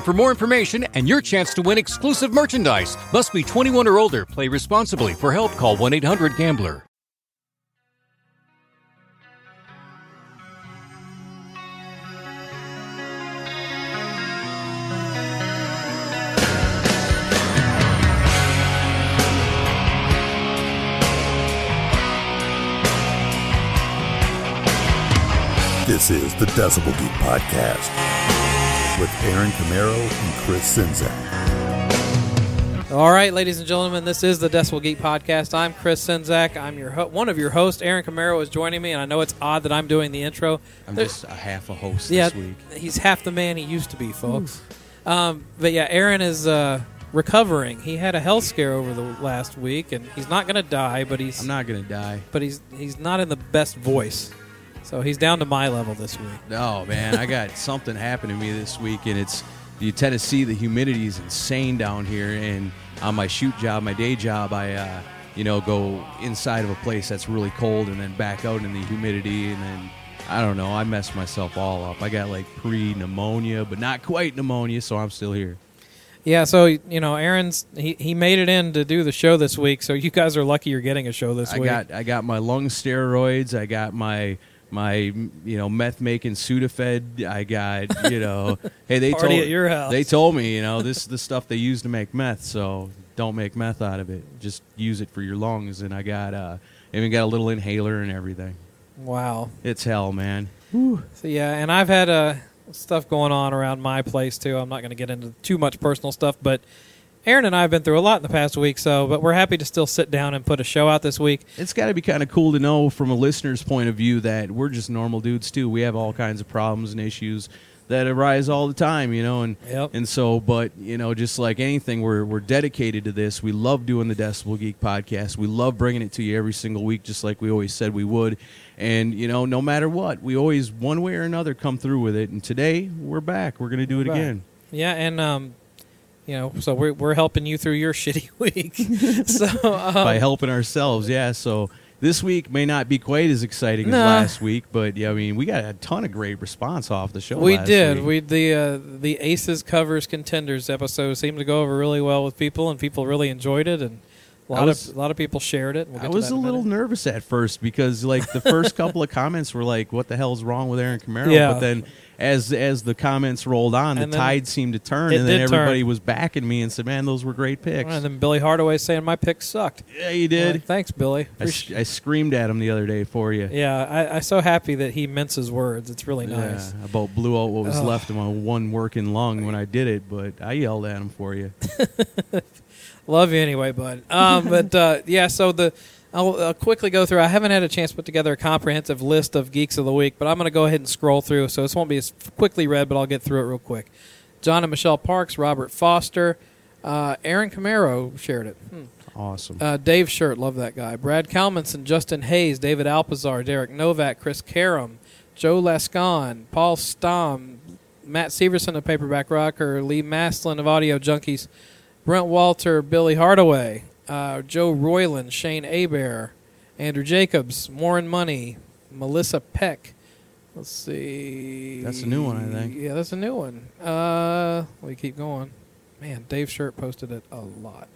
for more information and your chance to win exclusive merchandise. Must be 21 or older. Play responsibly. For help, call 1-800-GAMBLER. This is the Decibel Geek Podcast with Aaron Camaro and Chris Czynszak. All right, ladies and gentlemen, this is the Decibel Geek Podcast. I'm Chris Czynszak. I'm your ho- one of your hosts. Aaron Camaro is joining me, and I know it's odd that I'm doing the intro. I'm There- just a half a host yeah, this week. he's half the man he used to be, folks. Um, but yeah, Aaron is uh, recovering. He had a health scare over the last week, and he's not going to die, but he's I'm not gonna die. but he's he's not in the best voice. So he's down to my level this week. No, man, I got something happened to me this week, and it's you tend to see the humidity is insane down here. And on my shoot job, my day job, I uh, you know go inside of a place that's really cold, and then back out in the humidity, and then I don't know. I messed myself all up. I got like pre pneumonia, but not quite pneumonia, so I'm still here. Yeah, so you know, Aaron's he, he made it in to do the show this week. So you guys are lucky you're getting a show this I week. got I got my lung steroids. I got my my you know meth making Sudafed. I got you know hey they Party told at your house. they told me you know this is the stuff they use to make meth. So don't make meth out of it. Just use it for your lungs. And I got uh even got a little inhaler and everything. wow. It's hell, man. So yeah, and I've had uh, stuff going on around my place too. I'm not going to get into too much personal stuff, but Aaron and I have been through a lot in the past week. So, but we're happy to still sit down and put a show out this week. It's got to be kind of cool to know from a listener's point of view that we're just normal dudes too. We have all kinds of problems and issues that arise all the time, you know, and Yep. and so, but you know, just like anything, we're we're dedicated to this. We love doing the Decibel Geek podcast. We love bringing it to you every single week, just like we always said we would. And you know, no matter what, we always one way or another come through with it. And today we're back. We're going to do it We're back. again. Yeah, and um, you know, so we're we're helping you through your shitty week. so um, by helping ourselves. Yeah, so this week may not be quite as exciting Nah. as last week, but yeah, I mean, we got a ton of great response off the show. we last did. week. We the uh, the Aces covers contenders episode seemed to go over really well with people, and people really enjoyed it, and a lot was- of a lot of people shared it. We'll I was a little nervous at first because like the first couple of comments were like, "What the hell's wrong with Aaron Camaro?" Yeah. But then as as the comments rolled on, And the tide seemed to turn, and then did turn. everybody was backing me and said, "Man, those were great picks." And then Billy Hardaway saying my pick sucked. yeah, you did. Uh, thanks, Billy. I screamed at him the other day for you. Yeah, I, I'm so happy that he minces words. It's really nice. Yeah, I about blew out what was Ugh. left of my one working lung when I did it, but I yelled at him for you. Love you anyway, bud. Um, but uh, yeah, so the I'll, I'll quickly go through. I haven't had a chance to put together a comprehensive list of geeks of the week, but I'm going to go ahead and scroll through. So this won't be as quickly read, but I'll get through it real quick. John and Michelle Parks, Robert Foster, uh, Aaron Camaro shared it. Hmm. Awesome. Uh, Dave Shirt, love that guy. Brad Kalmanson, Justin Hayes, David Alpazar, Derek Novak, Chris Karam, Joe Lascon, Paul Stom, Matt Severson of Paperback Rocker, Lee Maslin of Audio Junkies, Brent Walter, Billy Hardaway, uh, Joe Royland, Shane Abear, Andrew Jacobs, Warren Money, Melissa Peck. Let's see. That's a new one, I think. Yeah, that's a new one. Uh, we keep going. Man, Dave Shirt posted it a lot.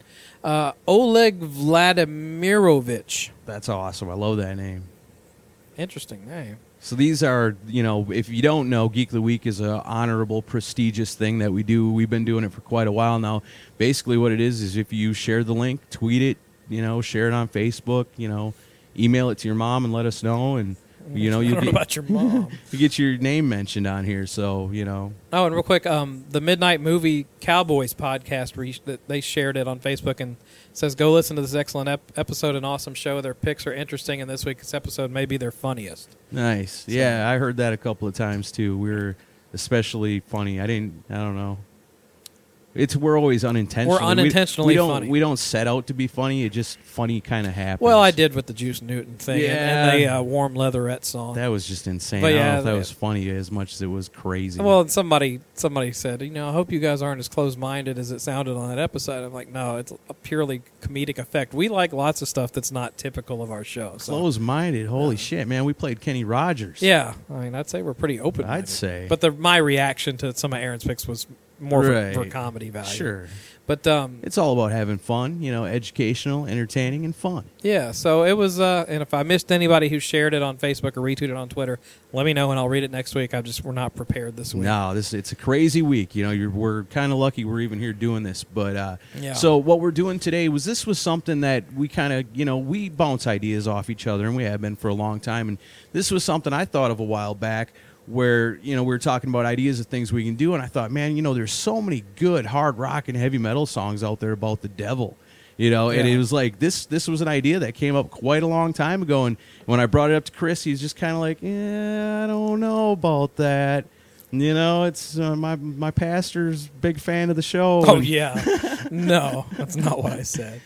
Uh, Oleg Vladimirovich. That's awesome. I love that name. Interesting name. So these are, you know, if you don't know, Geek of the Week is a honorable, prestigious thing that we do. We've been doing it for quite a while now. Basically, what it is is if you share the link, tweet it, you know, share it on Facebook, you know, email it to your mom and let us know, and you know, you know get, about your mom. you get your name mentioned on here. So you know, Oh, and real quick, um, the Midnight Movie Cowboys podcast, re- that they shared it on Facebook and says, "Go listen to this excellent ep- episode, and awesome show. Their picks are interesting, and this week's episode may be their funniest." nice. Yeah, I heard that a couple of times too. We are especially funny. I didn't. I don't know. It's we're always unintentional. We're unintentionally we, don't, funny. We don't set out to be funny. It just funny kind of happens. Well, I did with the Juice Newton thing and, and the Yeah. uh, warm leatherette song. That was just insane. But I don't yeah, know if that yeah. was funny as much as it was crazy. well, and somebody somebody said, you know, I hope you guys aren't as closed minded as it sounded on that episode. I'm like, no, it's a purely comedic effect. We like lots of stuff that's not typical of our show. So. close minded. Holy shit, man! We played Kenny Rogers. Yeah, I mean, I'd say we're pretty open. I'd say. but the my reaction to some of Aaron's picks was more for, for comedy value. sure. but um, It's all about having fun. You know, educational, entertaining, and fun. yeah. So it was. Uh, and if I missed anybody who shared it on Facebook or retweeted on Twitter, let me know and I'll read it next week. I just we're not prepared this week. No, this it's a crazy week. You know, you're, we're kind of lucky we're even here doing this. But uh, Yeah. so what we're doing today was this was something that we kind of you know we bounce ideas off each other, and we have been for a long time. And this was something I thought of a while back. Where you know we were talking about ideas of things we can do, and I thought, man, you know, there's so many good hard rock and heavy metal songs out there about the devil, you know, and it was like this. This was an idea that came up quite a long time ago, and when I brought it up to Chris, he's just kind of like, yeah, I don't know about that. You know, it's uh, my my pastor's big fan of the show. Oh and- yeah, no, that's not what I said.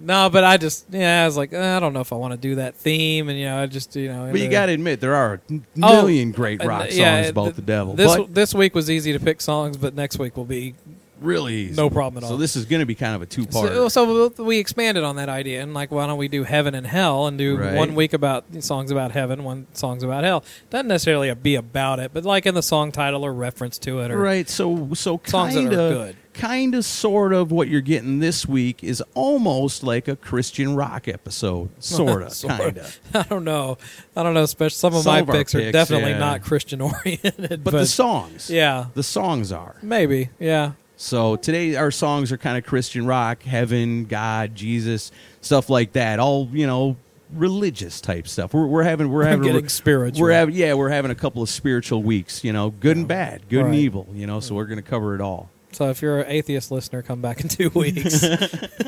No, but I just yeah, I was like, eh, I don't know if I want to do that theme, and you know, I just you know. But you got to admit, there are a Oh, million great rock uh, songs yeah, about th- the devil. This but this week was easy to pick songs, but next week will be really easy. no problem at all. So this is going to be kind of a two part. So, so we expanded on that idea, and like, why don't we do heaven and hell, and do Right. one week about songs about heaven, one songs about hell? Doesn't necessarily be about it, but like in the song title or reference to it, or Right. So so Songs that kind are of good. Kind of sort of what you're getting this week is almost like a Christian rock episode. Sort of, kind of. I don't know, I don't know. Especially some of Some my of our picks are definitely yeah. not Christian oriented, But, the songs, yeah, the songs are. maybe, yeah. So today our songs are kind of Christian rock, heaven, God, Jesus, stuff like that. All you know, religious type stuff. We're, we're having we're having getting spiritual. We're having yeah, we're having a couple of spiritual weeks. You know, good and bad, good and evil. You know, so we're going to cover it all. So if you're an atheist listener, come back in two weeks.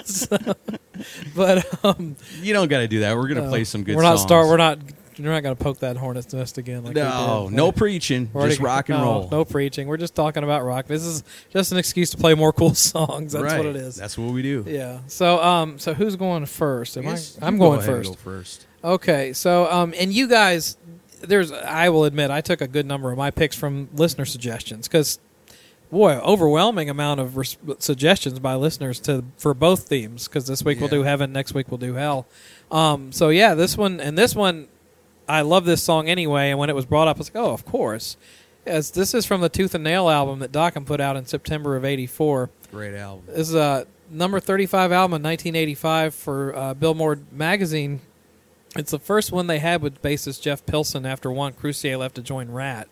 So- but um, You don't got to do that. We're going to no, play some good. We're not songs. start. We're not. You're not going to poke that hornet's nest again. Like no, no preaching, We're already- just rock and no, roll. No preaching. We're just talking about rock. This is just an excuse to play more cool songs. That's right. what it is. That's what we do. yeah. So um, so who's going first? Am I? I'm go going first. Go first. Okay, so um, and you guys, there's I will admit I took a good number of my picks from listener suggestions because, boy, overwhelming amount of res- suggestions by listeners to for both themes because this week we'll do heaven, next week we'll do hell. Um, so yeah, this one and this one, I love this song anyway. And when it was brought up, I was like, oh, of course. As this is from the Tooth and Nail album that Dokken put out in September of '84. Great album. This is a number 35 album in 1985 for uh, Billboard magazine. It's the first one they had with bassist Jeff Pilson after Juan Croucier left to join Ratt.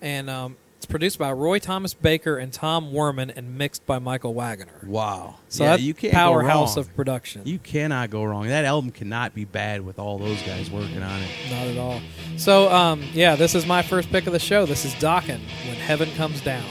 And um, it's produced by Roy Thomas Baker and Tom Werman and mixed by Michael Wagner. Wow. So yeah, that's you can't powerhouse of production. You cannot go wrong. That album cannot be bad with all those guys working on it. Not at all. So, um, yeah, this is my first pick of the show. This is Dokken When Heaven Comes Down.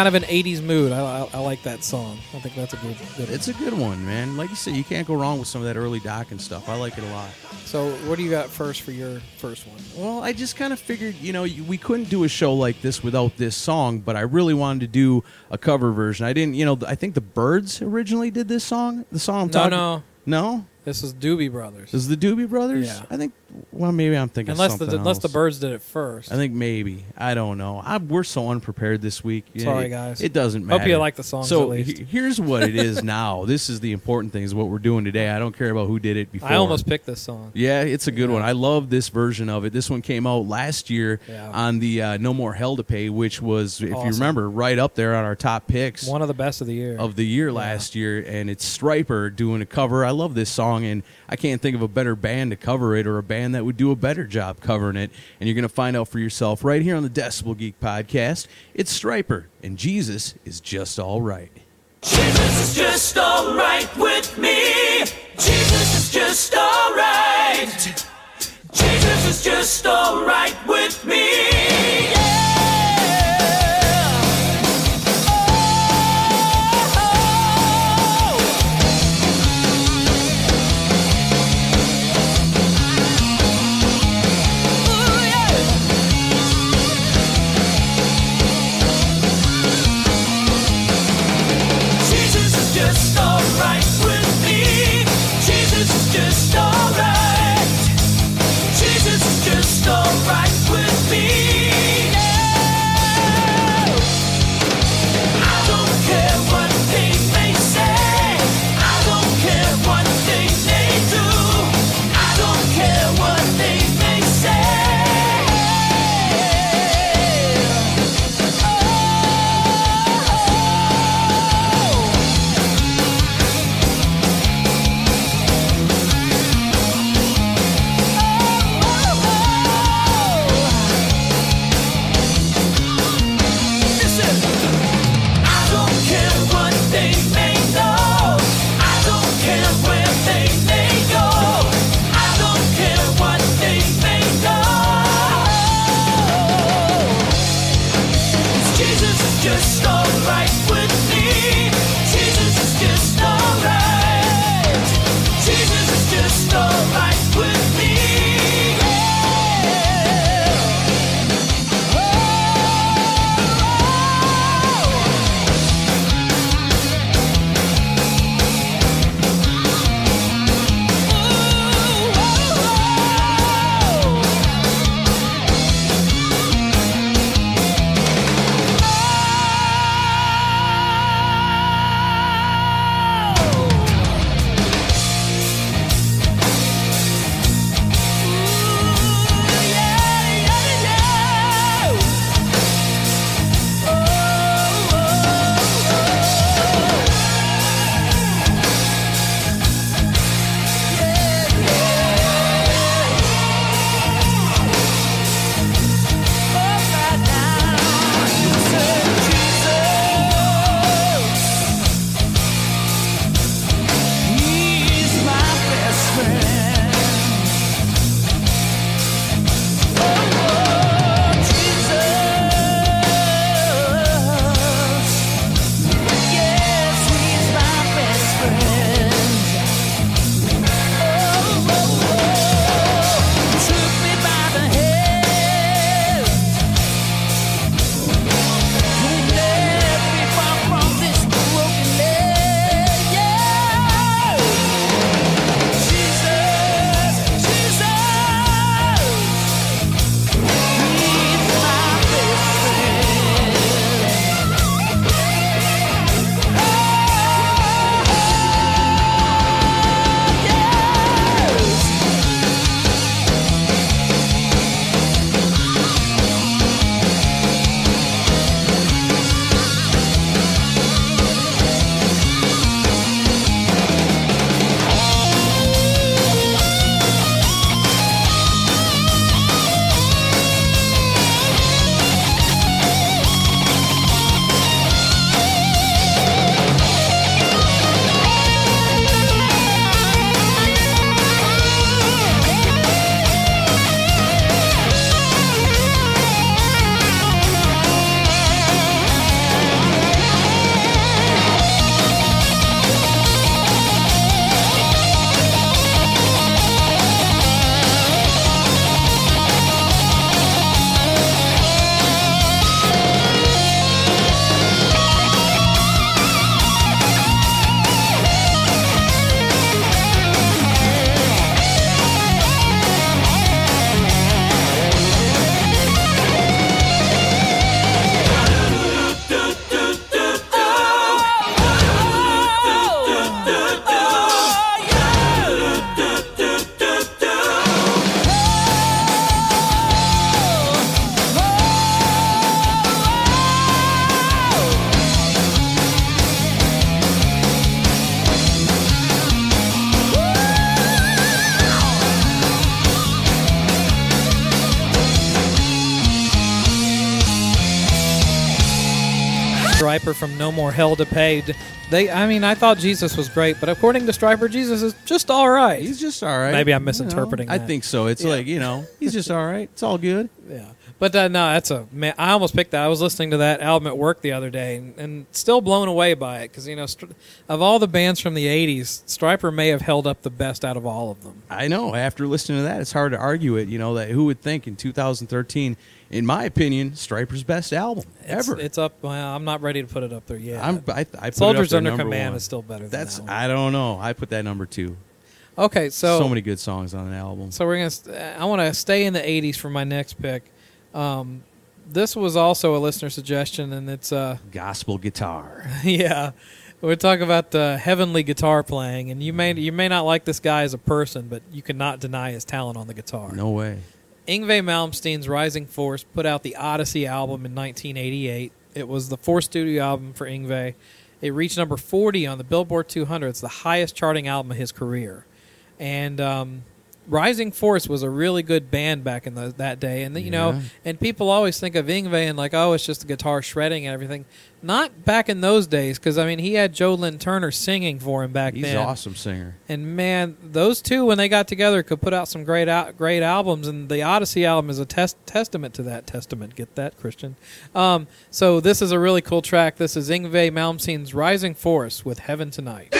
Kind of an '80s mood. I, I, I like that song. I think that's a good. good It's a good one, man. Like you said, you can't go wrong with some of that early Dokken stuff. I like it a lot. So, what do you got first for your first one? Well, I just kind of figured, you know, we couldn't do a show like this without this song, but I really wanted to do a cover version. I didn't, you know, I think the Byrds originally did this song. The song I'm No, talking no. No? This is Doobie Brothers. Is the Doobie Brothers? Yeah. I think well, maybe I'm thinking Unless the something unless the Byrds did it first. I think maybe. I don't know. I, we're so unprepared this week. Sorry, it- guys. It doesn't matter. Hope you like the songs So at least. he- here's what it is now. This is the important thing. Is what we're doing today. I don't care about who did it before. I almost picked this song. Yeah, it's a good one. I love this version of it. This one came out last year Yeah. on the uh, No More Hell to Pay, which was, if you remember, right up there on our top picks One of the best of the year. of the year last year. And it's Stryper doing a cover. I love this song, and I can't think of a better band to cover it or a band that would do a better job covering it. And you're going to find out for yourself right here on the Decibel Geek podcast. It's Stryper, and Jesus is just all right. Jesus is just alright with me. Jesus is just alright. Jesus is just alright with me. From No More Hell to Pay. They, I mean, I thought Jesus was great, but according to Stryper, Jesus is just all right. He's just all right. Maybe I'm You know, misinterpreting I that. think so. It's Yeah. like you know, he's just all right. It's all good. Yeah, but uh, no, that's a man. I almost picked that. I was listening to that album at work the other day, and, and still blown away by it because you know, Stri- of all the bands from the '80s, Stryper may have held up the best out of all of them. I know. After listening to that, it's hard to argue it. You know that who would think in 2013, in my opinion, Stryper's best album It's, ever. it's up. Well, I'm not ready to put it up there yet. I'm, I, I put it up Soldiers Under Command one. is still better. Than That's that. I don't know. I put that number two. okay. So So, many good songs on an album. So we're gonna. St- I want to stay in the '80s for my next pick. Um, this was also a listener suggestion, and it's uh, Gospel guitar. yeah, we're talking about uh, heavenly guitar playing, and you may you may not like this guy as a person, but you cannot deny his talent on the guitar. No way. Yngwie Malmsteen's Rising Force put out the Odyssey album in 1988. It was the fourth studio album for Yngwie. It reached number 40 on the Billboard 200. It's the highest charting album of his career. And um, Rising Force was a really good band back in the, that day. And, you know, Yeah. and people always think of Yngwie and like, oh, it's just the guitar shredding and everything. Not back in those days, because, I mean, he had Joe Lynn Turner singing for him back He's then. an awesome singer. And man, those two when they got together could put out some great out, great albums. And the Odyssey album is a test, testament to that. Testament, get that Christian. Um, so this is a really cool track. This is Yngwie Malmsteen's "Rising Force" with "Heaven Tonight."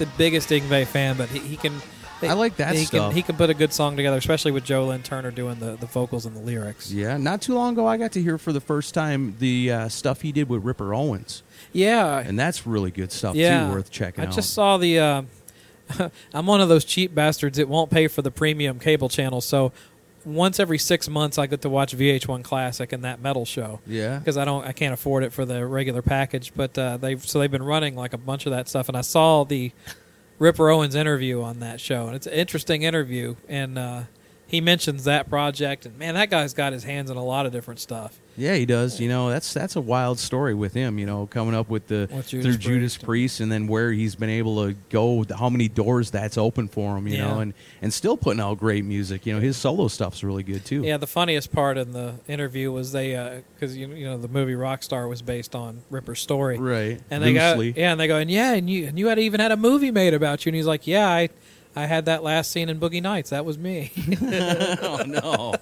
The biggest Yngwie fan, but he, he can. I like that he stuff. Can, he can put a good song together, especially with Joe Lynn Turner doing the, the vocals and the lyrics. Yeah. Not too long ago, I got to hear for the first time the uh, stuff he did with Ripper Owens, Yeah, and that's really good stuff yeah. too, worth checking out. I out. just saw the. Uh, I'm one of those cheap bastards. It won't pay for the premium cable channel, so once every six months I get to watch VH1 Classic and that metal show. Yeah. because I don't, I can't afford it for the regular package. But uh, they've so they've been running like a bunch of that stuff, and I saw the Ripper Owens interview on that show, and it's an interesting interview, and uh, he mentions that project, and man, that guy's got his hands in a lot of different stuff. Yeah, he does. You know, that's that's a wild story with him. You know, coming up with the Judas through Priest. Judas Priest, and then where he's been able to go, how many doors that's open for him. You Yeah. know, and and still putting out great music. You know, his solo stuff's really good too. Yeah, the funniest part in the interview was they uh, because you, you know the movie Rockstar was based on Ripper's story, Right. And they Loosely. go, yeah, and they go, and yeah, and you and you had even had a movie made about you, and he's like, yeah, I I had that last scene in Boogie Nights, that was me. oh no.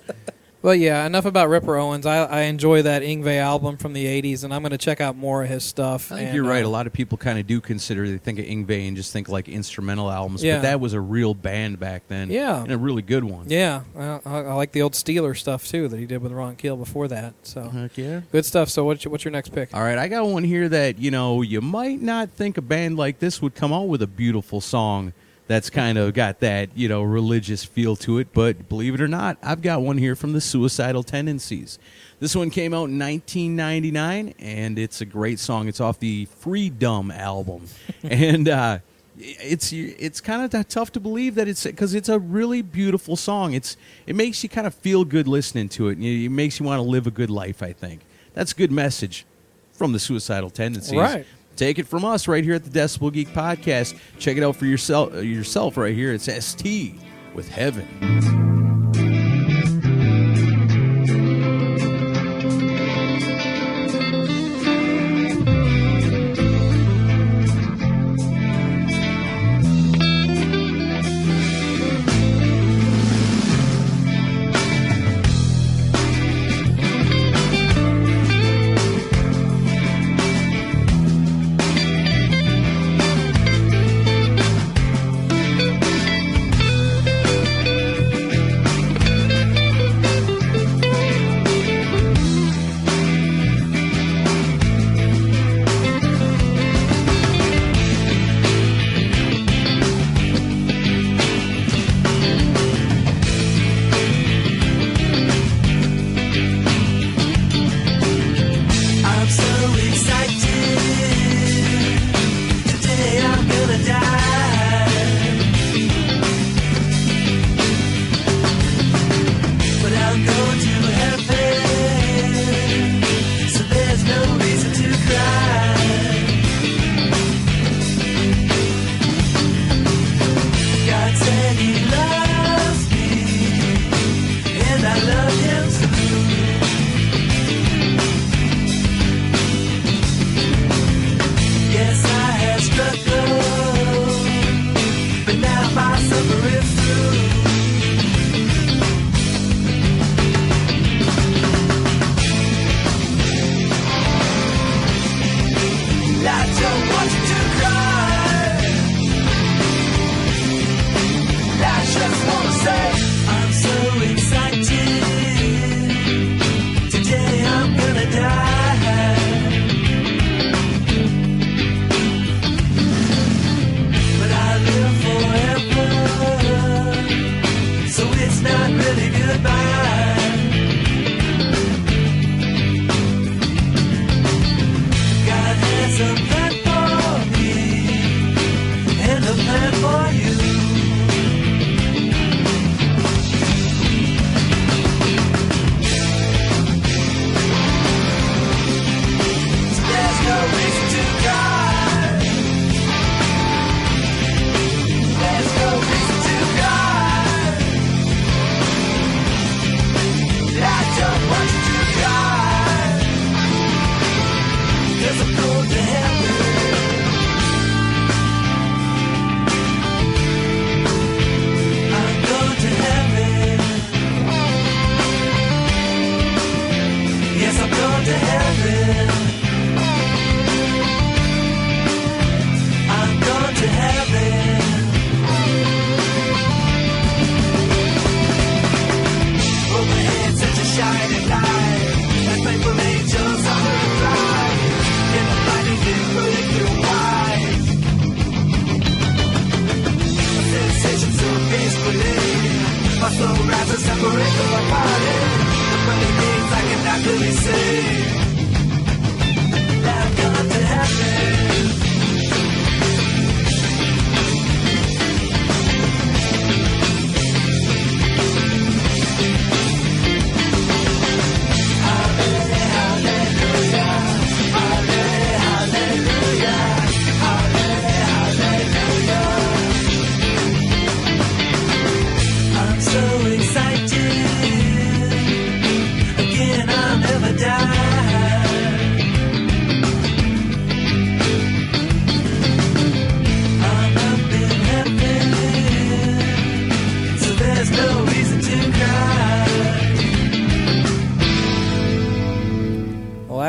Well, yeah, enough about Ripper Owens. I, I enjoy that Yngwie album from the 80s, and I'm going to check out more of his stuff. I think and, you're right. uh, A lot of people kind of do consider they think of Yngwie and just think like instrumental albums, Yeah. but that was a real band back then. Yeah. and a really good one. Yeah, well, I, I like the old Steeler stuff, too, that he did with Ron Keel before that. So Heck yeah. Good stuff. So, what's your, what's your next pick? All right, I got one here that you know you might not think a band like this would come out with a beautiful song that's kind of got that you know religious feel to it, but believe it or not, I've got one here from the Suicidal Tendencies. This one came out in 1999, and it's a great song. It's off the Freedom album, and uh, it's it's kind of tough to believe that it's because it's a really beautiful song. It's it makes you kind of feel good listening to it. and It makes you want to live a good life. I think that's a good message from the suicidal tendencies. Right. Take it from us right here at the Decibel Geek Podcast. Check it out for yourself yourself right here. It's ST with Heaven.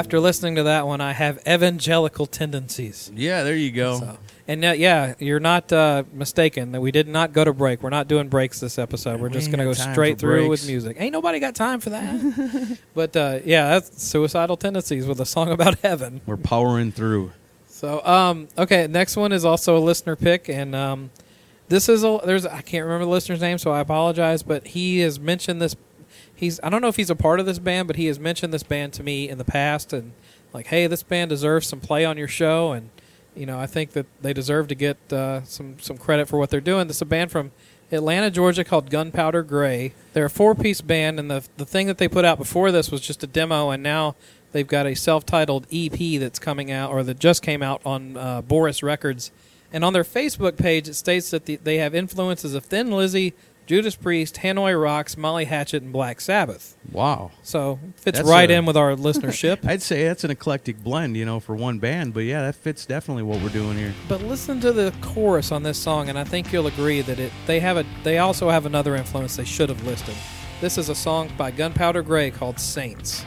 After listening to that one, I have evangelical tendencies. Yeah, there you go. So, and uh, yeah, you're not uh, mistaken that we did not go to break. We're not doing breaks this episode. We're We just going to go straight through with music. Ain't nobody got time for that. but uh, yeah, that's suicidal tendencies with a song about heaven. We're powering through. So, um, okay, next one is also a listener pick, and um, this is a there's I can't remember the listener's name, so I apologize, but he has mentioned this. He's I don't know if he's a part of this band, but he has mentioned this band to me in the past, and like, hey, this band deserves some play on your show, and you know, I think that they deserve to get uh, some some credit for what they're doing. This is a band from Atlanta, Georgia, called Gunpowder Gray. They're a four piece band, and the the thing that they put out before this was just a demo, and now they've got a self titled EP that's coming out, or that just came out on uh, Boris Records. And on their Facebook page, it states that the, they have influences of Thin Lizzy, Judas Priest, Hanoi Rocks, Molly Hatchet, and Black Sabbath. Wow. So fits That's right a- in with our listenership. I'd say that's an eclectic blend, you know, for one band. But yeah, that fits definitely what we're doing here. But listen to the chorus on this song, and I think you'll agree that it they have a they also have another influence they should have listed. This is a song by Gunpowder Gray called Saints.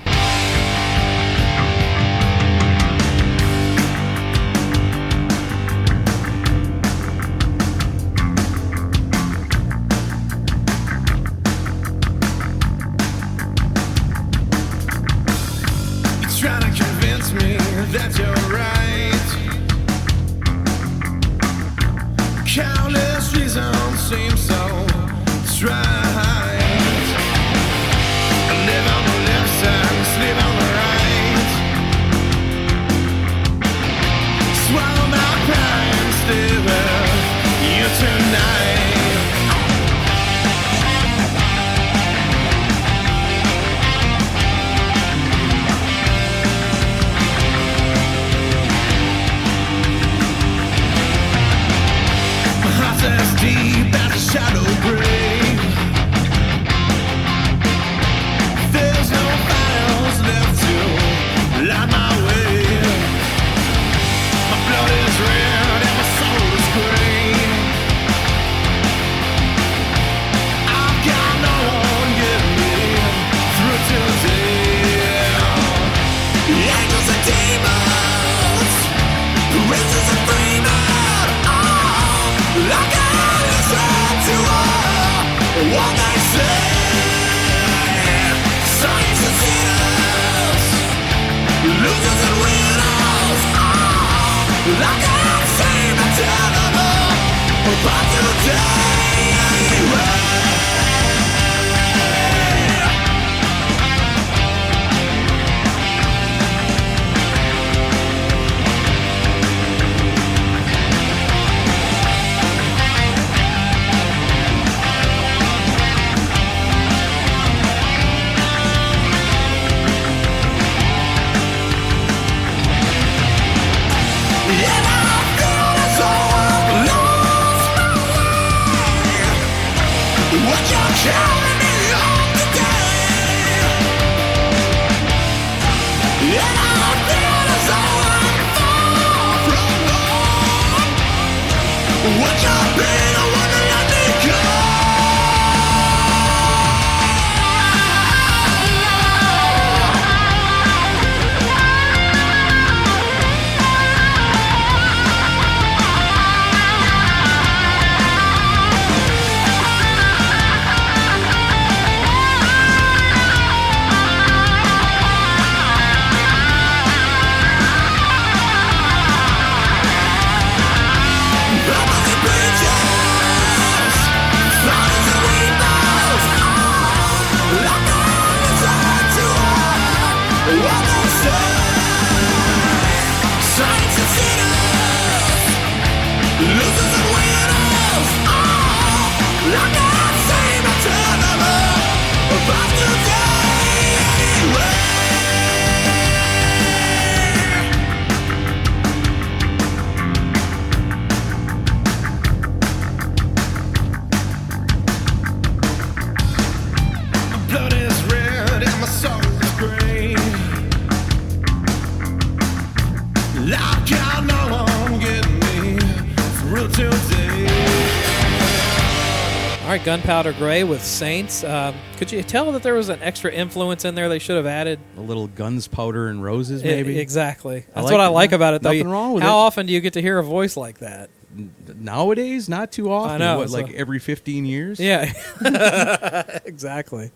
Gunpowder Gray with Saints. Um, could you tell that there was an extra influence in there they should have added? A little guns, powder, and roses, I- maybe. exactly. That's like what I like about it, though. Nothing wrong with How it. often do you get to hear a voice like that? Nowadays, not too often. I know, What, so- like every 15 years? Yeah, exactly.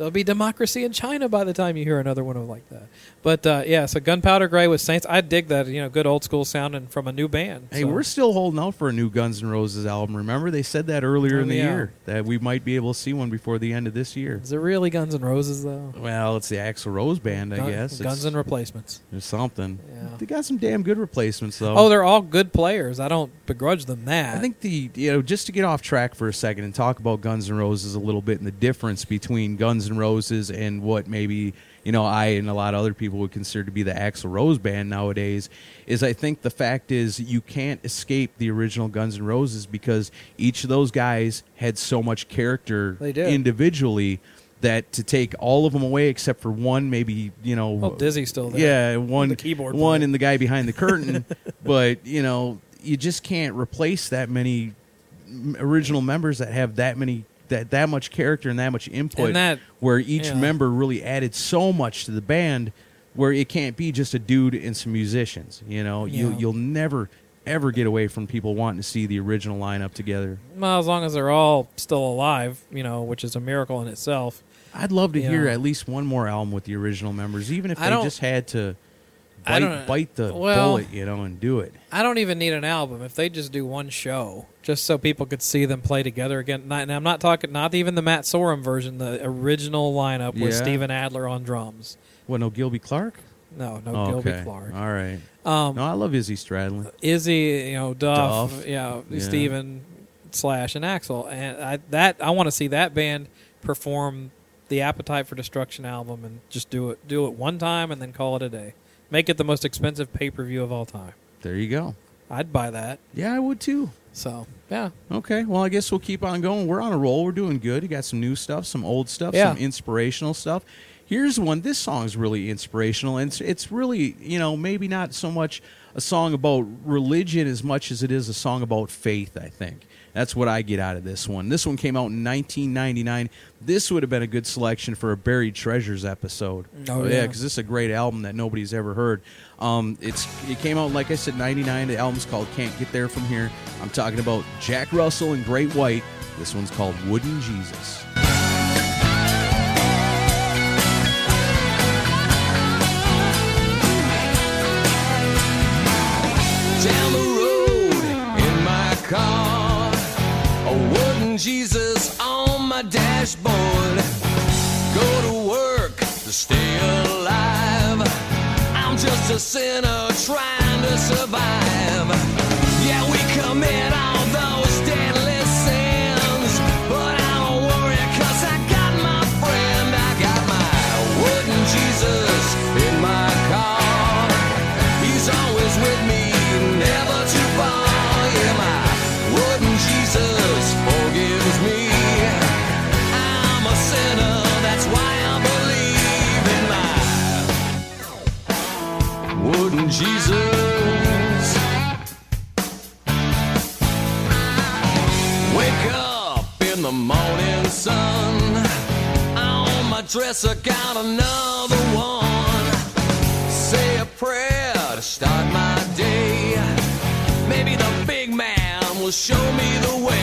There'll be democracy in China by the time you hear another one of like that. But uh, yeah, so Gunpowder Gray with Saints. I dig that. You know, good old school sounding from a new band. Hey, so. we're still holding out for a new Guns N' Roses album. Remember, they said that earlier Oh, in the yeah. year that we might be able to see one before the end of this year. Is it really Guns N' Roses though? Well, it's the Axl Rose band, I Gun- guess. Guns It's- and replacements. or something. Yeah. They got some damn good replacements, though. Oh, they're all good players. I don't begrudge them that. I think the you know just to get off track for a second and talk about Guns N' Roses a little bit and the difference between Guns N' Roses and what maybe you know I and a lot of other people would consider to be the Axl Rose band nowadays is I think the fact is you can't escape the original Guns N' Roses because each of those guys had so much character individually that to take all of them away except for one maybe you know Well, Dizzy's still there. yeah one The keyboard one player. and the guy behind the curtain but you know you just can't replace that many original members that have that many that that much character and that much input that- where each yeah. member really added so much to the band where it can't be just a dude and some musicians you know you Yeah. you'll never ever get away from people wanting to see the original lineup together Well, as long as they're all still alive, you know, which is a miracle in itself. I'd love to hear at least one more album with the original members even if I they just had to bite, don't- bite the well- bullet you know and do it I don't even need an album if they just do one show, just so people could see them play together again. And I'm not talking, not even the Matt Sorum version, the original lineup with Yeah. Steven Adler on drums. what no Gilby Clarke No, no Oh, Gilby okay. Clarke. All right. Um, No, I love Izzy Stradlin. Izzy, you know, Duff, Duff. yeah, Yeah. Steven, Slash, and Axl, and I, that I want to see that band perform the Appetite for Destruction album and just do it, do it one time and then call it a day. Make it the most expensive pay per view of all time. There you go. I'd buy that. Yeah, I would too. So yeah, Okay, well, I guess we'll keep on going. We're on a roll. We're doing good. You got some new stuff, some old stuff, Yeah. some inspirational stuff. Here's one. This song's really inspirational, and it's, it's really, you know, maybe not so much a song about religion as much as it is a song about faith, I think. That's what I get out of this one. This one came out in 1999. This would have been a good selection for a Buried Treasures episode. Oh, yeah, yeah. because this is a great album that nobody's ever heard. Um, it's it came out like I said, '99. The album's called "Can't Get There From Here." I'm talking about Jack Russell and Great White. This one's called "Wooden Jesus." Jesus on my dashboard. Go to work to stay alive. I'm just a sinner trying to survive. Yeah, we commit all Jesus. Wake up in the morning sun. On my dresser, got another one say a prayer to start my day. Maybe the big man will show me the way.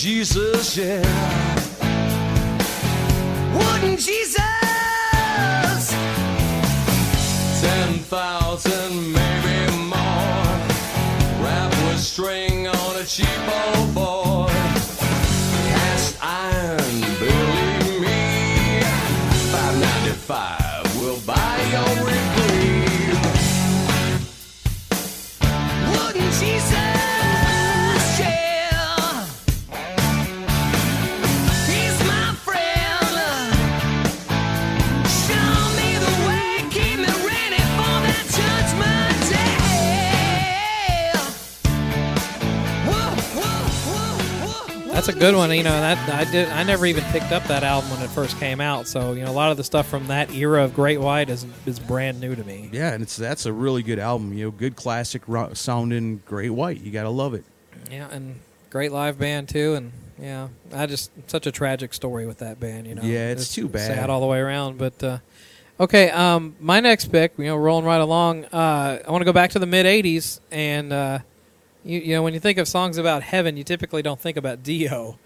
Jesus, yeah. Wooden Jesus. Ten thousand, maybe more. Wrap with string on a cheap old board. Cast iron, believe me. Five ninety That's a good one. You know, that I did. I never even picked up that album when it first came out. So you know, a lot of the stuff from that era of Great White is is brand new to me. Yeah, and it's that's a really good album. You know, good classic ro- sounding Great White. You gotta love it. Yeah, and great live band too. And yeah, I just such a tragic story with that band. You know. Yeah, it's too bad. Sad all the way around. But uh, okay, um, my next pick. You know, rolling right along. Uh, I want to go back to the mid '80s, and uh, you, you know, when you think of songs about heaven, you typically don't think about Dio.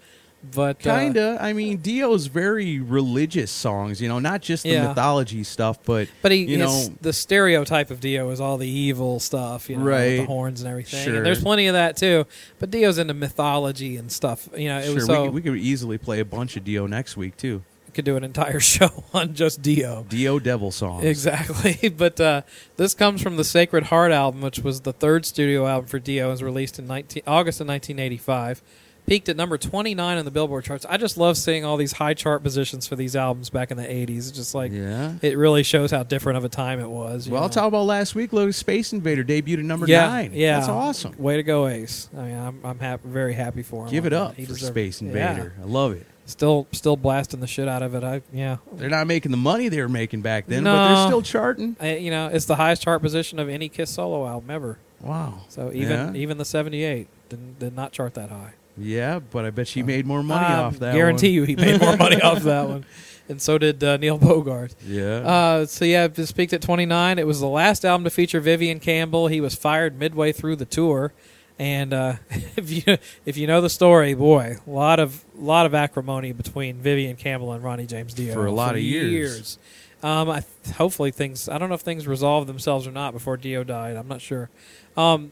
But uh, Kinda. I mean, Dio's very religious songs. You know, not just the Yeah. mythology stuff, but But he, you know, the stereotype of Dio is all the evil stuff, you know, Right. the horns and everything. Sure. And there's plenty of that too. But Dio's into mythology and stuff. You know, it sure, was we, could, we could easily play a bunch of Dio next week too. Could do an entire show on just Dio. Dio Devil songs. Exactly. but uh, this comes from the Sacred Heart album, which was the third studio album for Dio. It was released in 19, August of 1985. Peaked at number 29 on the Billboard charts. I just love seeing all these high chart positions for these albums back in the 80s. It's just like, Yeah. it really shows how different of a time it was. you Well, know? I'll talk about last week. Look, Space Invader debuted at number yeah, nine. Yeah, that's awesome. Way to go, Ace. I mean, I'm I'm happy, very happy for him. Give it that. up He for Space yeah. Invader. I love it. Still, still blasting the shit out of it. I yeah. They're not making the money they were making back then, No. but they're still charting. I, you know, it's the highest chart position of any Kiss solo album ever. Wow. So even yeah. even the '78 did, did not chart that high. Yeah, but I bet she made more money I off that. Guarantee you, he made more money off that one, and so did uh, Neil Bogart. Yeah. Uh, so yeah, this peaked at 29. It was the last album to feature Vivian Campbell. He was fired midway through the tour, and uh, if you if you know the story, boy, a lot of lot of acrimony between Vivian Campbell and Ronnie James Dio For a lot of years. Um, I hopefully things. I don't know if things resolved themselves or not before Dio died. I'm not sure. Um,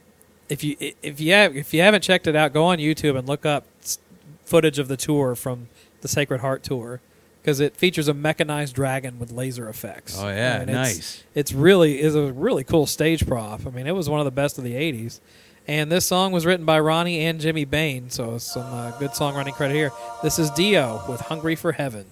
if you if you have if you haven't checked it out, go on YouTube and look up footage of the tour from the Sacred Heart tour because it features a mechanized dragon with laser effects. Oh, yeah, I mean, it's- nice. It's really is a really cool stage prop. I mean, it was one of the best of the '80s. And this song was written by Ronnie and Jimmy Bain, so some uh, good songwriting credit here. This is Dio with "Hungry for Heaven."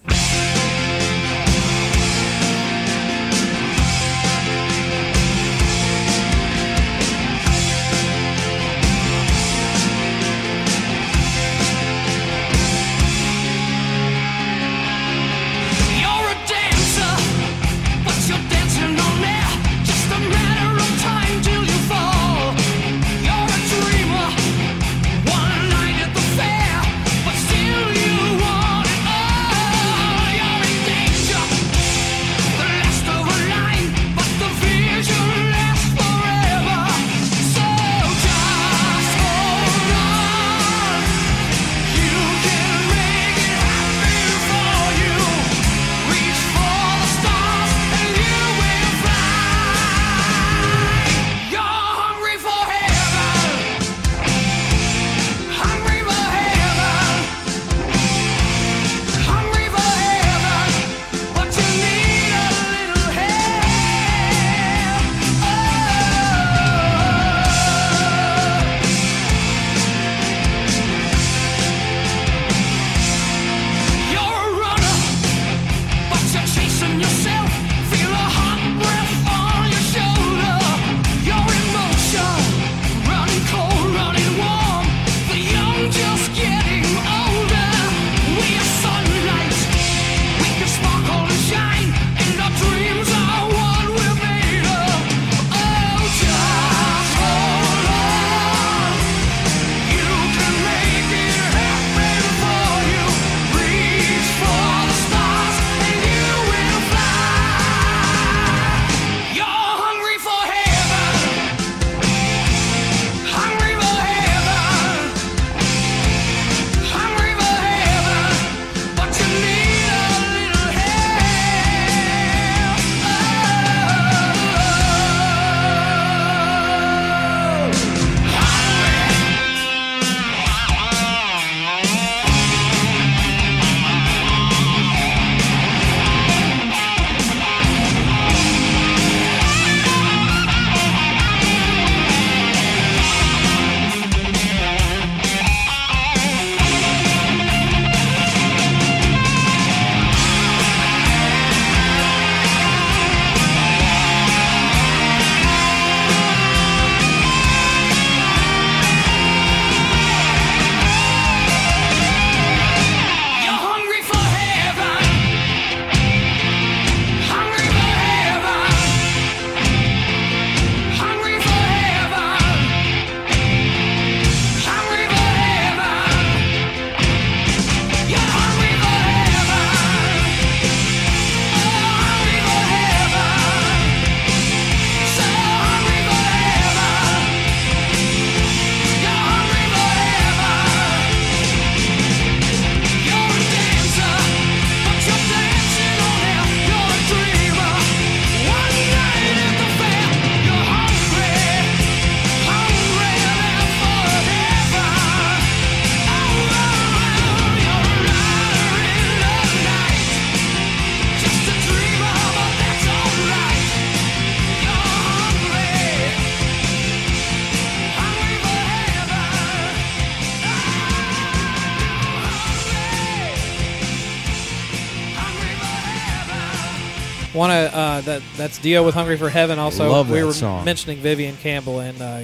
That's Dio with "Hungry for Heaven." Also, Love we were song. mentioning Vivian Campbell, and uh,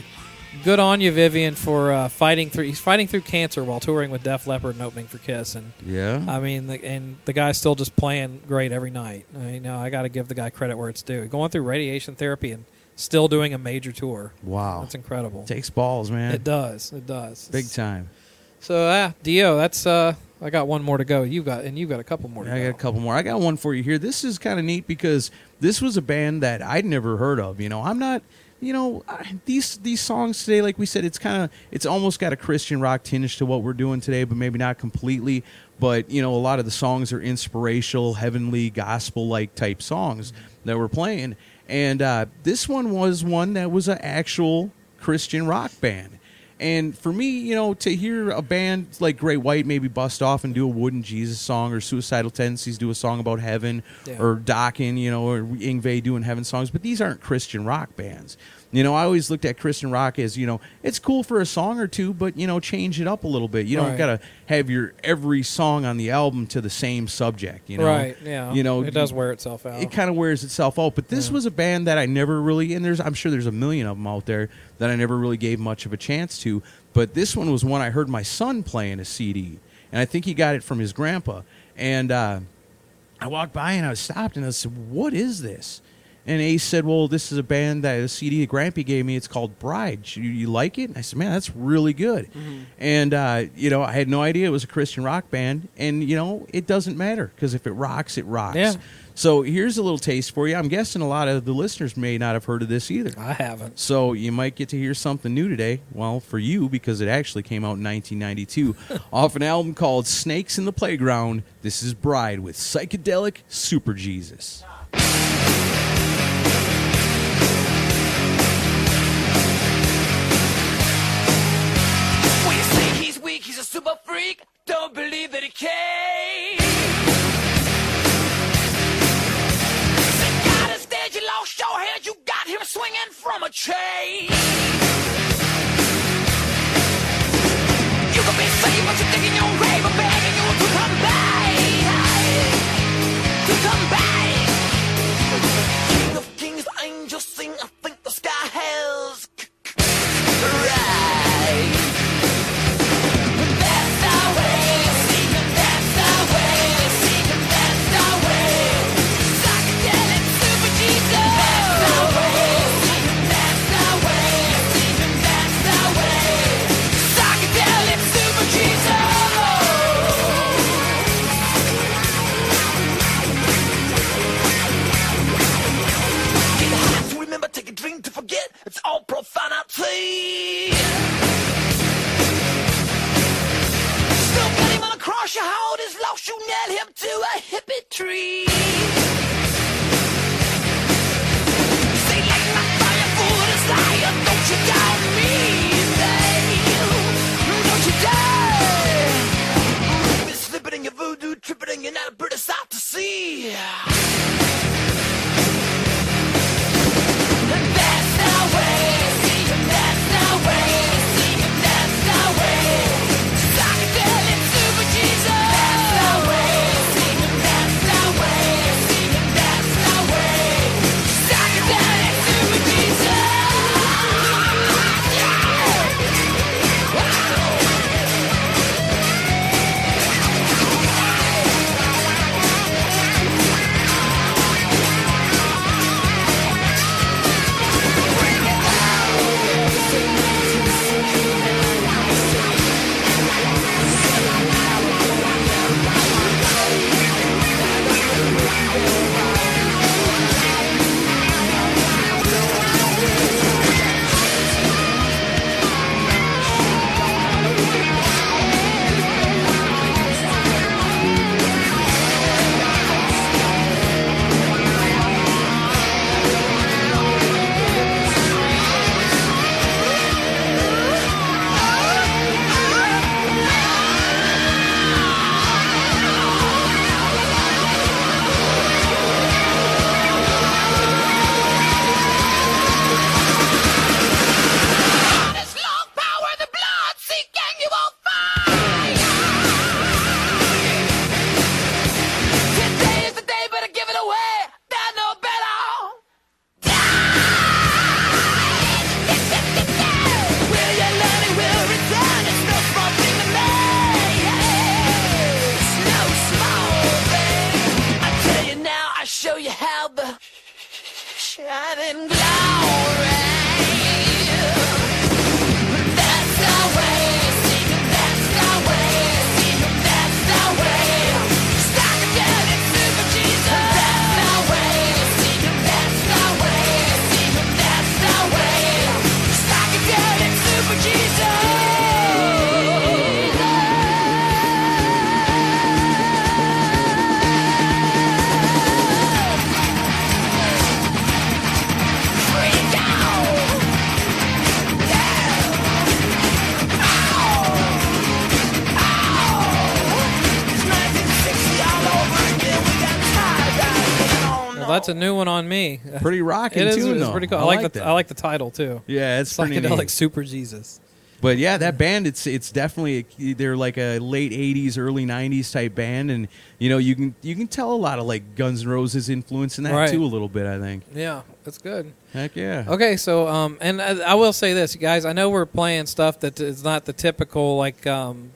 good on you, Vivian, for uh, fighting through. He's fighting through cancer while touring with Def Leppard and opening for Kiss, and Yeah. I mean, the, and the guy's still just playing great every night. I mean, no, I got to give the guy credit where it's due. Going through radiation therapy and still doing a major tour. wow. That's incredible. Takes balls, man. It does. It does. Big time. So, ah, Dio, that's uh, I got one more to go. You've got, and you've got a couple more. To I go. got a couple more. I got one for you here. This is kind of neat because this was a band that I'd never heard of. You know, I'm not. You know, I, these these songs today, like we said, it's kind of it's almost got a Christian rock tinge to what we're doing today, but maybe not completely. But you know, a lot of the songs are inspirational, heavenly, gospel like type songs that we're playing. And uh, this one was one that was an actual Christian rock band. And for me, you know, to hear a band like Great White maybe bust off and do a Wooden Jesus song, or Suicidal Tendencies do a song about heaven, Yeah. or Dokken, you know, or Yngwie doing heaven songs, but these aren't Christian rock bands. You know, I always looked at Christian rock as, you know, it's cool for a song or two, but, you know, change it up a little bit. You don't Right. got to have your every song on the album to the same subject, you know. right. Yeah. You know, it does wear itself out. it kind of wears itself out. But this was a band that I never really, and there's, I'm sure there's a million of them out there that I never really gave much of a chance to. But this one was one I heard my son playing a CD, and I think he got it from his grandpa. And uh, I walked by and I stopped and I said, "What is this?" And Ace said, "Well, this is a band that a CD Grampy gave me. It's called Bride. You, you like it?" And I said, "Man, that's really good." And uh, you know, I had no idea it was a Christian rock band. And you know, it doesn't matter because if it rocks, it rocks. Yeah. So here's a little taste for you. I'm guessing a lot of the listeners may not have heard of this either. I haven't. So you might get to hear something new today. Well, for you, because it actually came out in 1992 off an album called Snakes in the Playground. This is Bride with Psychedelic Super Jesus. Super freak. Don't believe that he can. Say, God, instead you lost your head. You got him swinging from a chain. You can be saved, but you're digging your grave. Rocking It is. tune, It's though. pretty cool. I, I like, like the that. I like the title too. Yeah, it's pretty Psychedelic neat. Super Jesus. But yeah, that band it's it's definitely they're like a late '80s, early '90s type band, and you know you can you can tell a lot of like Guns N' Roses influence in that Right. too a little bit. I think. Yeah, that's good. Heck yeah. Okay, so um, and I, I will say this, guys. I know we're playing stuff that is not the typical like, um,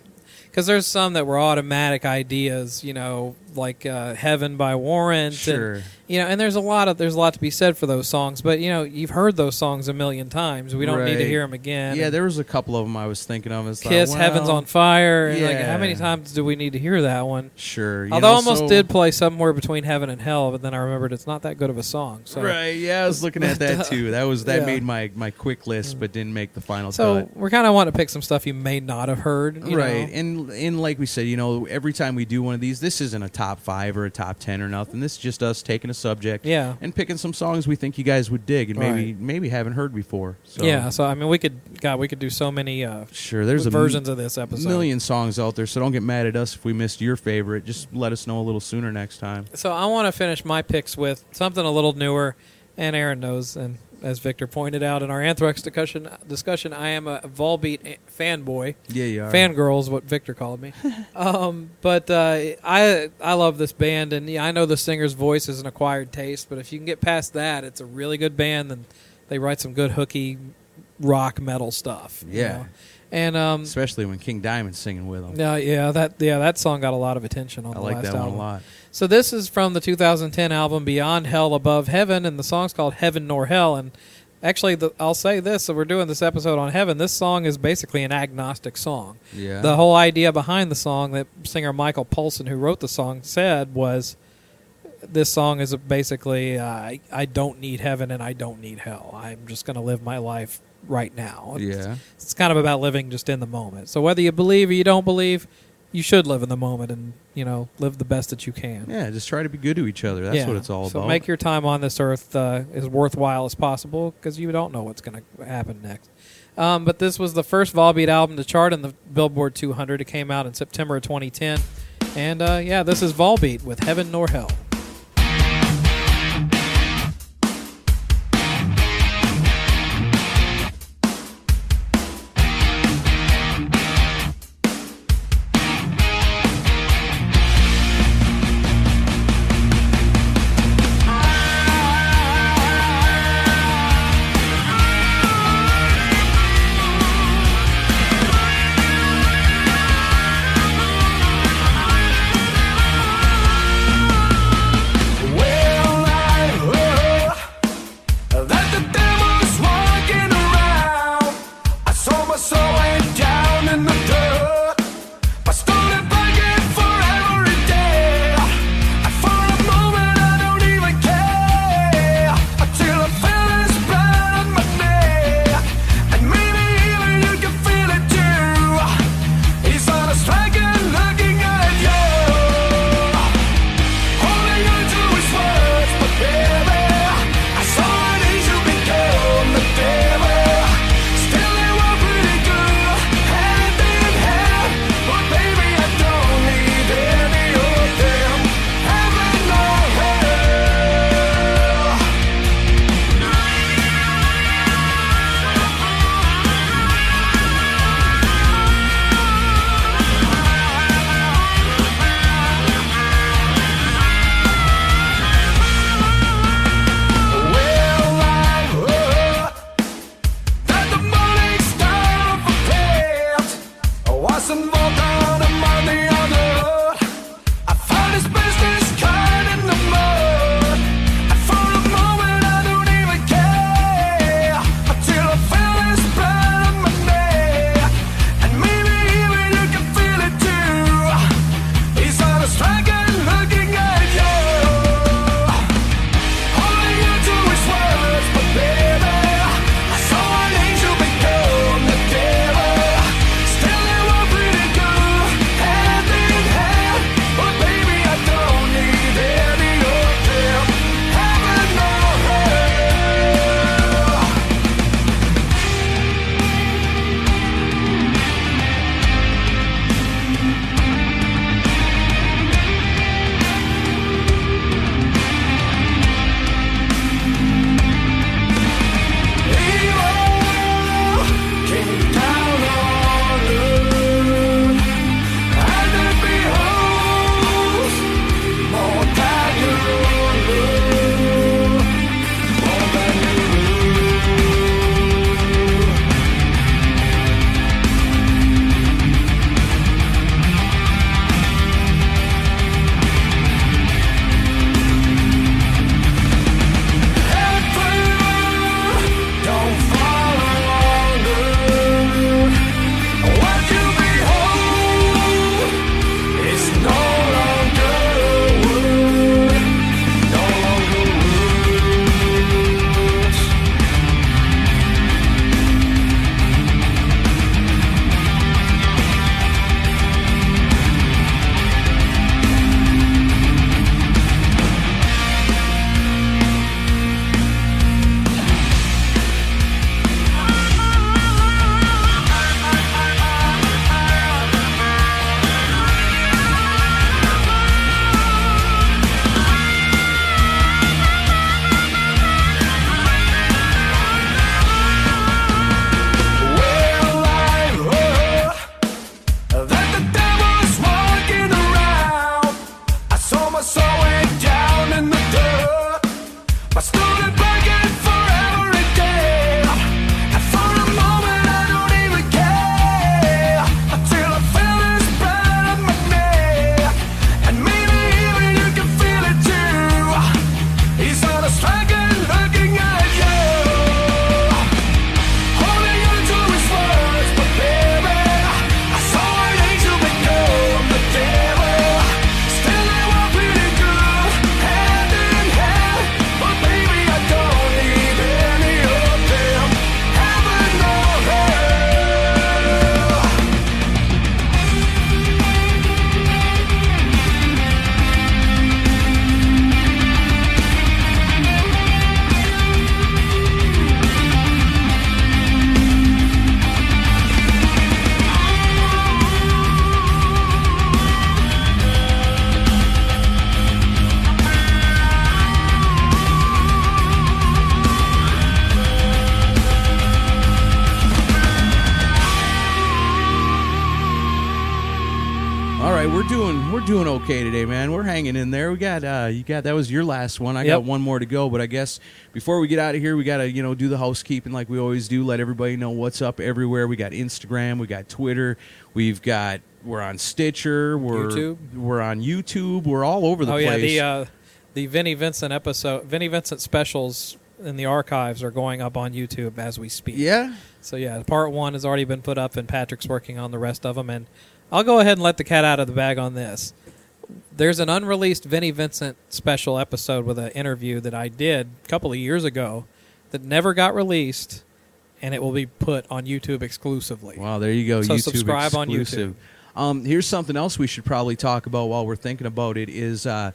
because there's some that were automatic ideas, you know, like uh, "Heaven" by Warrant, Sure. and, you know, and there's a lot of there's a lot to be said for those songs. But you know, you've heard those songs a million times. We don't need to hear them again. Yeah, there was a couple of them I was thinking of. It's like, Kiss, "Heaven's on Fire." and, Like, how many times do we need to hear that one? Sure. Although know, I almost so- did play somewhere between heaven and hell, but then I remembered it's not that good of a song. So Right. Yeah, I was looking at that too. That was that Yeah. made my my quick list, but didn't make the final So cut. we're kind of want to pick some stuff you may not have heard, you right know? and and like we said you know every time we do one of these this isn't a top five or a top ten or nothing this is just us taking a subject Yeah. and picking some songs we think you guys would dig and maybe Right. maybe haven't heard before so Yeah, so I mean, we could, God, we could do so many uh, sure there's a versions of this episode. million songs out there so don't get mad at us if we missed your favorite just let us know a little sooner next time So I want to finish my picks with something a little newer, and Aaron knows, and as Victor pointed out in our Anthrax discussion, discussion I am a Volbeat fanboy. yeah you are Fangirl is what Victor called me. um, but uh, I I love this band, and yeah, I know the singer's voice is an acquired taste, but if you can get past that, it's a really good band, and they write some good hooky rock metal stuff. you Yeah. know? and um, especially when king diamond's singing with them yeah, yeah, that yeah, that song got a lot of attention on i the like last that album. one a lot So this is from the 2010 album Beyond Hell Above Heaven, and the song's called Heaven Nor Hell. And actually, the, I'll say this: so we're doing this episode on heaven. This song is basically an agnostic song. yeah The whole idea behind the song that singer Michael Poulsen, who wrote the song, said was, "This song is basically uh, I, I don't need heaven and I don't need hell. I'm just going to live my life right now." yeah it's kind of about living just in the moment. So whether you believe or you don't believe, you should live in the moment and you know live the best that you can. yeah just try to be good to each other that's Yeah. what it's all so about So make your time on this earth uh, as worthwhile as possible because you don't know what's going to happen next. Um, but this was the first Volbeat album to chart in the Billboard 200. It came out in September of 2010. And uh, yeah, this is Volbeat with Heaven Nor Hell. You got that was your last one. I Yep. got one more to go, but I guess before we get out of here, we got to, you know, do the housekeeping like we always do, let everybody know what's up everywhere. We got Instagram, we got Twitter, we've got we're on Stitcher, we're YouTube. we're on YouTube, we're all over the oh place. yeah, the uh, the Vinnie Vincent episode, Vinnie Vincent specials in the archives are going up on YouTube as we speak. yeah. So yeah, part one has already been put up, and Patrick's working on the rest of them. And I'll go ahead and let the cat out of the bag on this. There's an unreleased Vinnie Vincent special episode with an interview that I did a couple of years ago that never got released, and it will be put on YouTube exclusively. Wow, there you go. So YouTube subscribe on exclusive. Um, here's something else we should probably talk about while we're thinking about it is uh,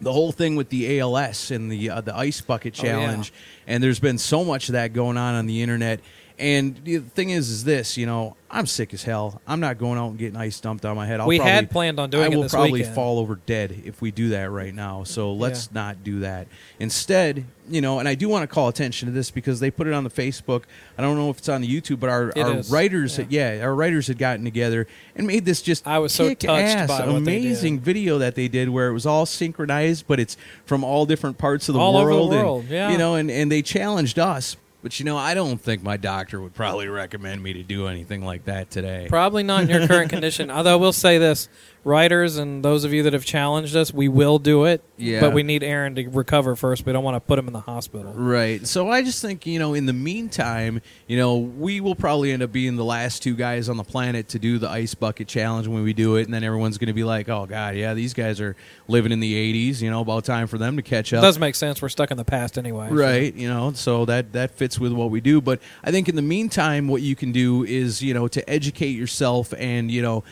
the whole thing with the ALS and the uh, the ice bucket Oh, yeah. challenge. And there's been so much of that going on on the internet. And the thing is, is this? You know, I'm sick as hell. I'm not going out and getting ice dumped on my head. I'll We probably, had planned on doing I it will probably weekend. fall over dead if we do that right now. So let's Yeah. not do that. Instead, you know, and I do want to call attention to this because they put it on the Facebook. I don't know if it's on the YouTube, but our, It our is. writers, Yeah. yeah. our writers had gotten together and made this just I was so touched by what they did. amazing video that they did where it was all synchronized, but it's from all different parts of the All over the world. and, world, yeah. You know, and, and they challenged us. But you know, I don't think my doctor would probably recommend me to do anything like that today. Probably not in your current condition. Although I will say this, writers and those of you that have challenged us, we will do it. Yeah. But we need Aaron to recover first. We don't want to put him in the hospital. Right. So I just think, you know, in the meantime, you know, we will probably end up being the last two guys on the planet to do the ice bucket challenge when we do it. And then everyone's going to be like, oh, God, yeah, these guys are living in the 80s. You know, about time for them to catch It up. does make sense. We're stuck in the past anyway. so- Right, you know, so that that fits with what we do. But I think in the meantime, what you can do is, you know, to educate yourself and you know,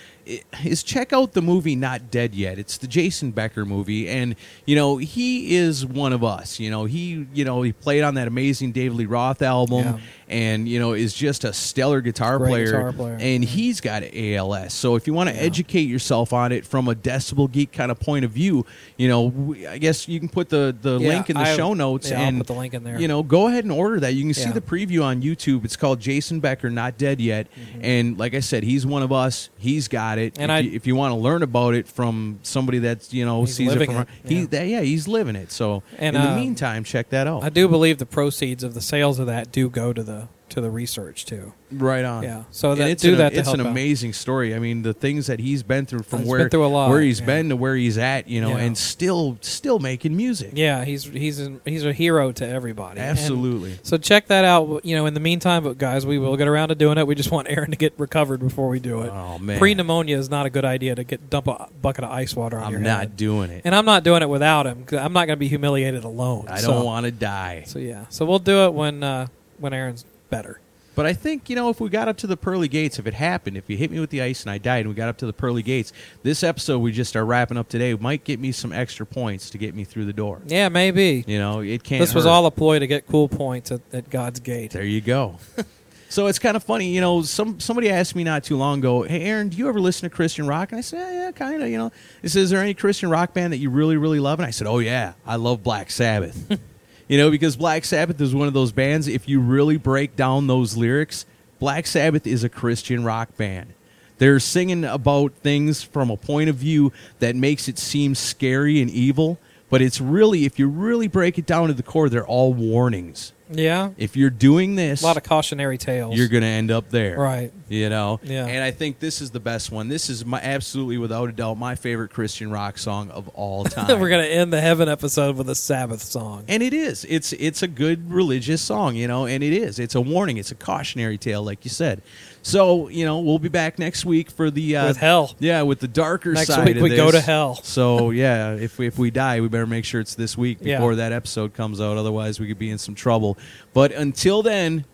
is check out the movie Not Dead Yet. It's the Jason Becker movie, and you know, he is one of us. You know, he you know he played on that amazing David Lee Roth album, Yeah. And you know is just a stellar guitar player, guitar player. and he's got ALS. So if you want to educate yourself on it from a decibel geek kind of point of view, you know, we, I guess you can put the the Yeah, link in the I- show notes yeah, I'll and put the link in there. You know, go ahead and order that. You can see the preview on YouTube. It's called Jason Becker, Not Dead Yet. And like I said, he's one of us. He's got it. Mm-hmm. And if, I- you, if you want to learn about it from somebody that's you know sees it from it, he yeah. that, yeah he's living it. So And, in the uh, meantime, check that out. I do believe the proceeds of the sales of that do go to the to the research too. right on. Yeah. So And that- it's do an, that It's an out. amazing story. I mean, the things that he's been through from He's where through a lot, where he's yeah. been to where he's at, you know, Yeah. and still still making music. Yeah, he's he's a, he's a hero to everybody. And Absolutely. so check that out. You know, in the meantime, but guys, we will get around to doing it. We just want Aaron to get recovered before we do it. Oh, man. pre pneumonia is not a good idea to get dump a bucket of ice water on your I'm not doing it. and I'm not doing it without him. I'm not going to be humiliated alone. I So- don't want to die. So yeah, so we'll do it when uh, when Aaron's better. But I think, you know, if we got up to the pearly gates, if it happened, if you hit me with the ice and I died and we got up to the pearly gates, this episode we just are wrapping up today might get me some extra points to get me through the door. Yeah, maybe. You know, it can't. this was hurt. all a ploy to get cool points at, at God's gate. There you go. so it's kind of funny, you know. Some somebody asked me not too long ago, "Hey, Aaron, do you ever listen to Christian rock?" And I said, "Yeah, yeah kind of." You know, he says, "Is there any Christian rock band that you really, really love?" And I said, "Oh yeah, I love Black Sabbath." you know, because Black Sabbath is one of those bands. If you really break down those lyrics, Black Sabbath is a Christian rock band. They're singing about things from a point of view that makes it seem scary and evil, but it's really, if you really break it down to the core, they're all warnings. Yeah, If you're doing this, a lot of cautionary tales. you're going to end up there. Right. You know? Yeah. And I think this is the best one. This is my absolutely, without a doubt, my favorite Christian rock song of all time. We're gonna end the heaven episode with a Sabbath song. And it is. It's it's a good religious song, you know, and it is. It's a warning. It's a cautionary tale, like you said. So, you know, we'll be back next week for the uh, With hell. Yeah, with the darker Next side. week of we go to hell. So yeah, if we, if we die, we better make sure it's this week Yeah. before that episode comes out. Otherwise, we could be in some trouble. But until then,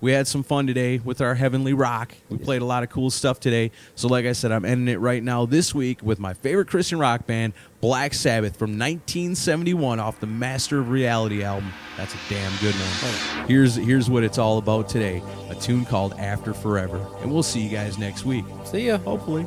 we had some fun today with our heavenly rock. We played a lot of cool stuff today. So, like I said, I'm ending it right now this week with my favorite Christian rock band, Black Sabbath, from 1971 off the Master of Reality album. That's a damn good one. Oh. Here's here's what it's all about today: a tune called After Forever. And we'll see you guys next week. See ya. Hopefully.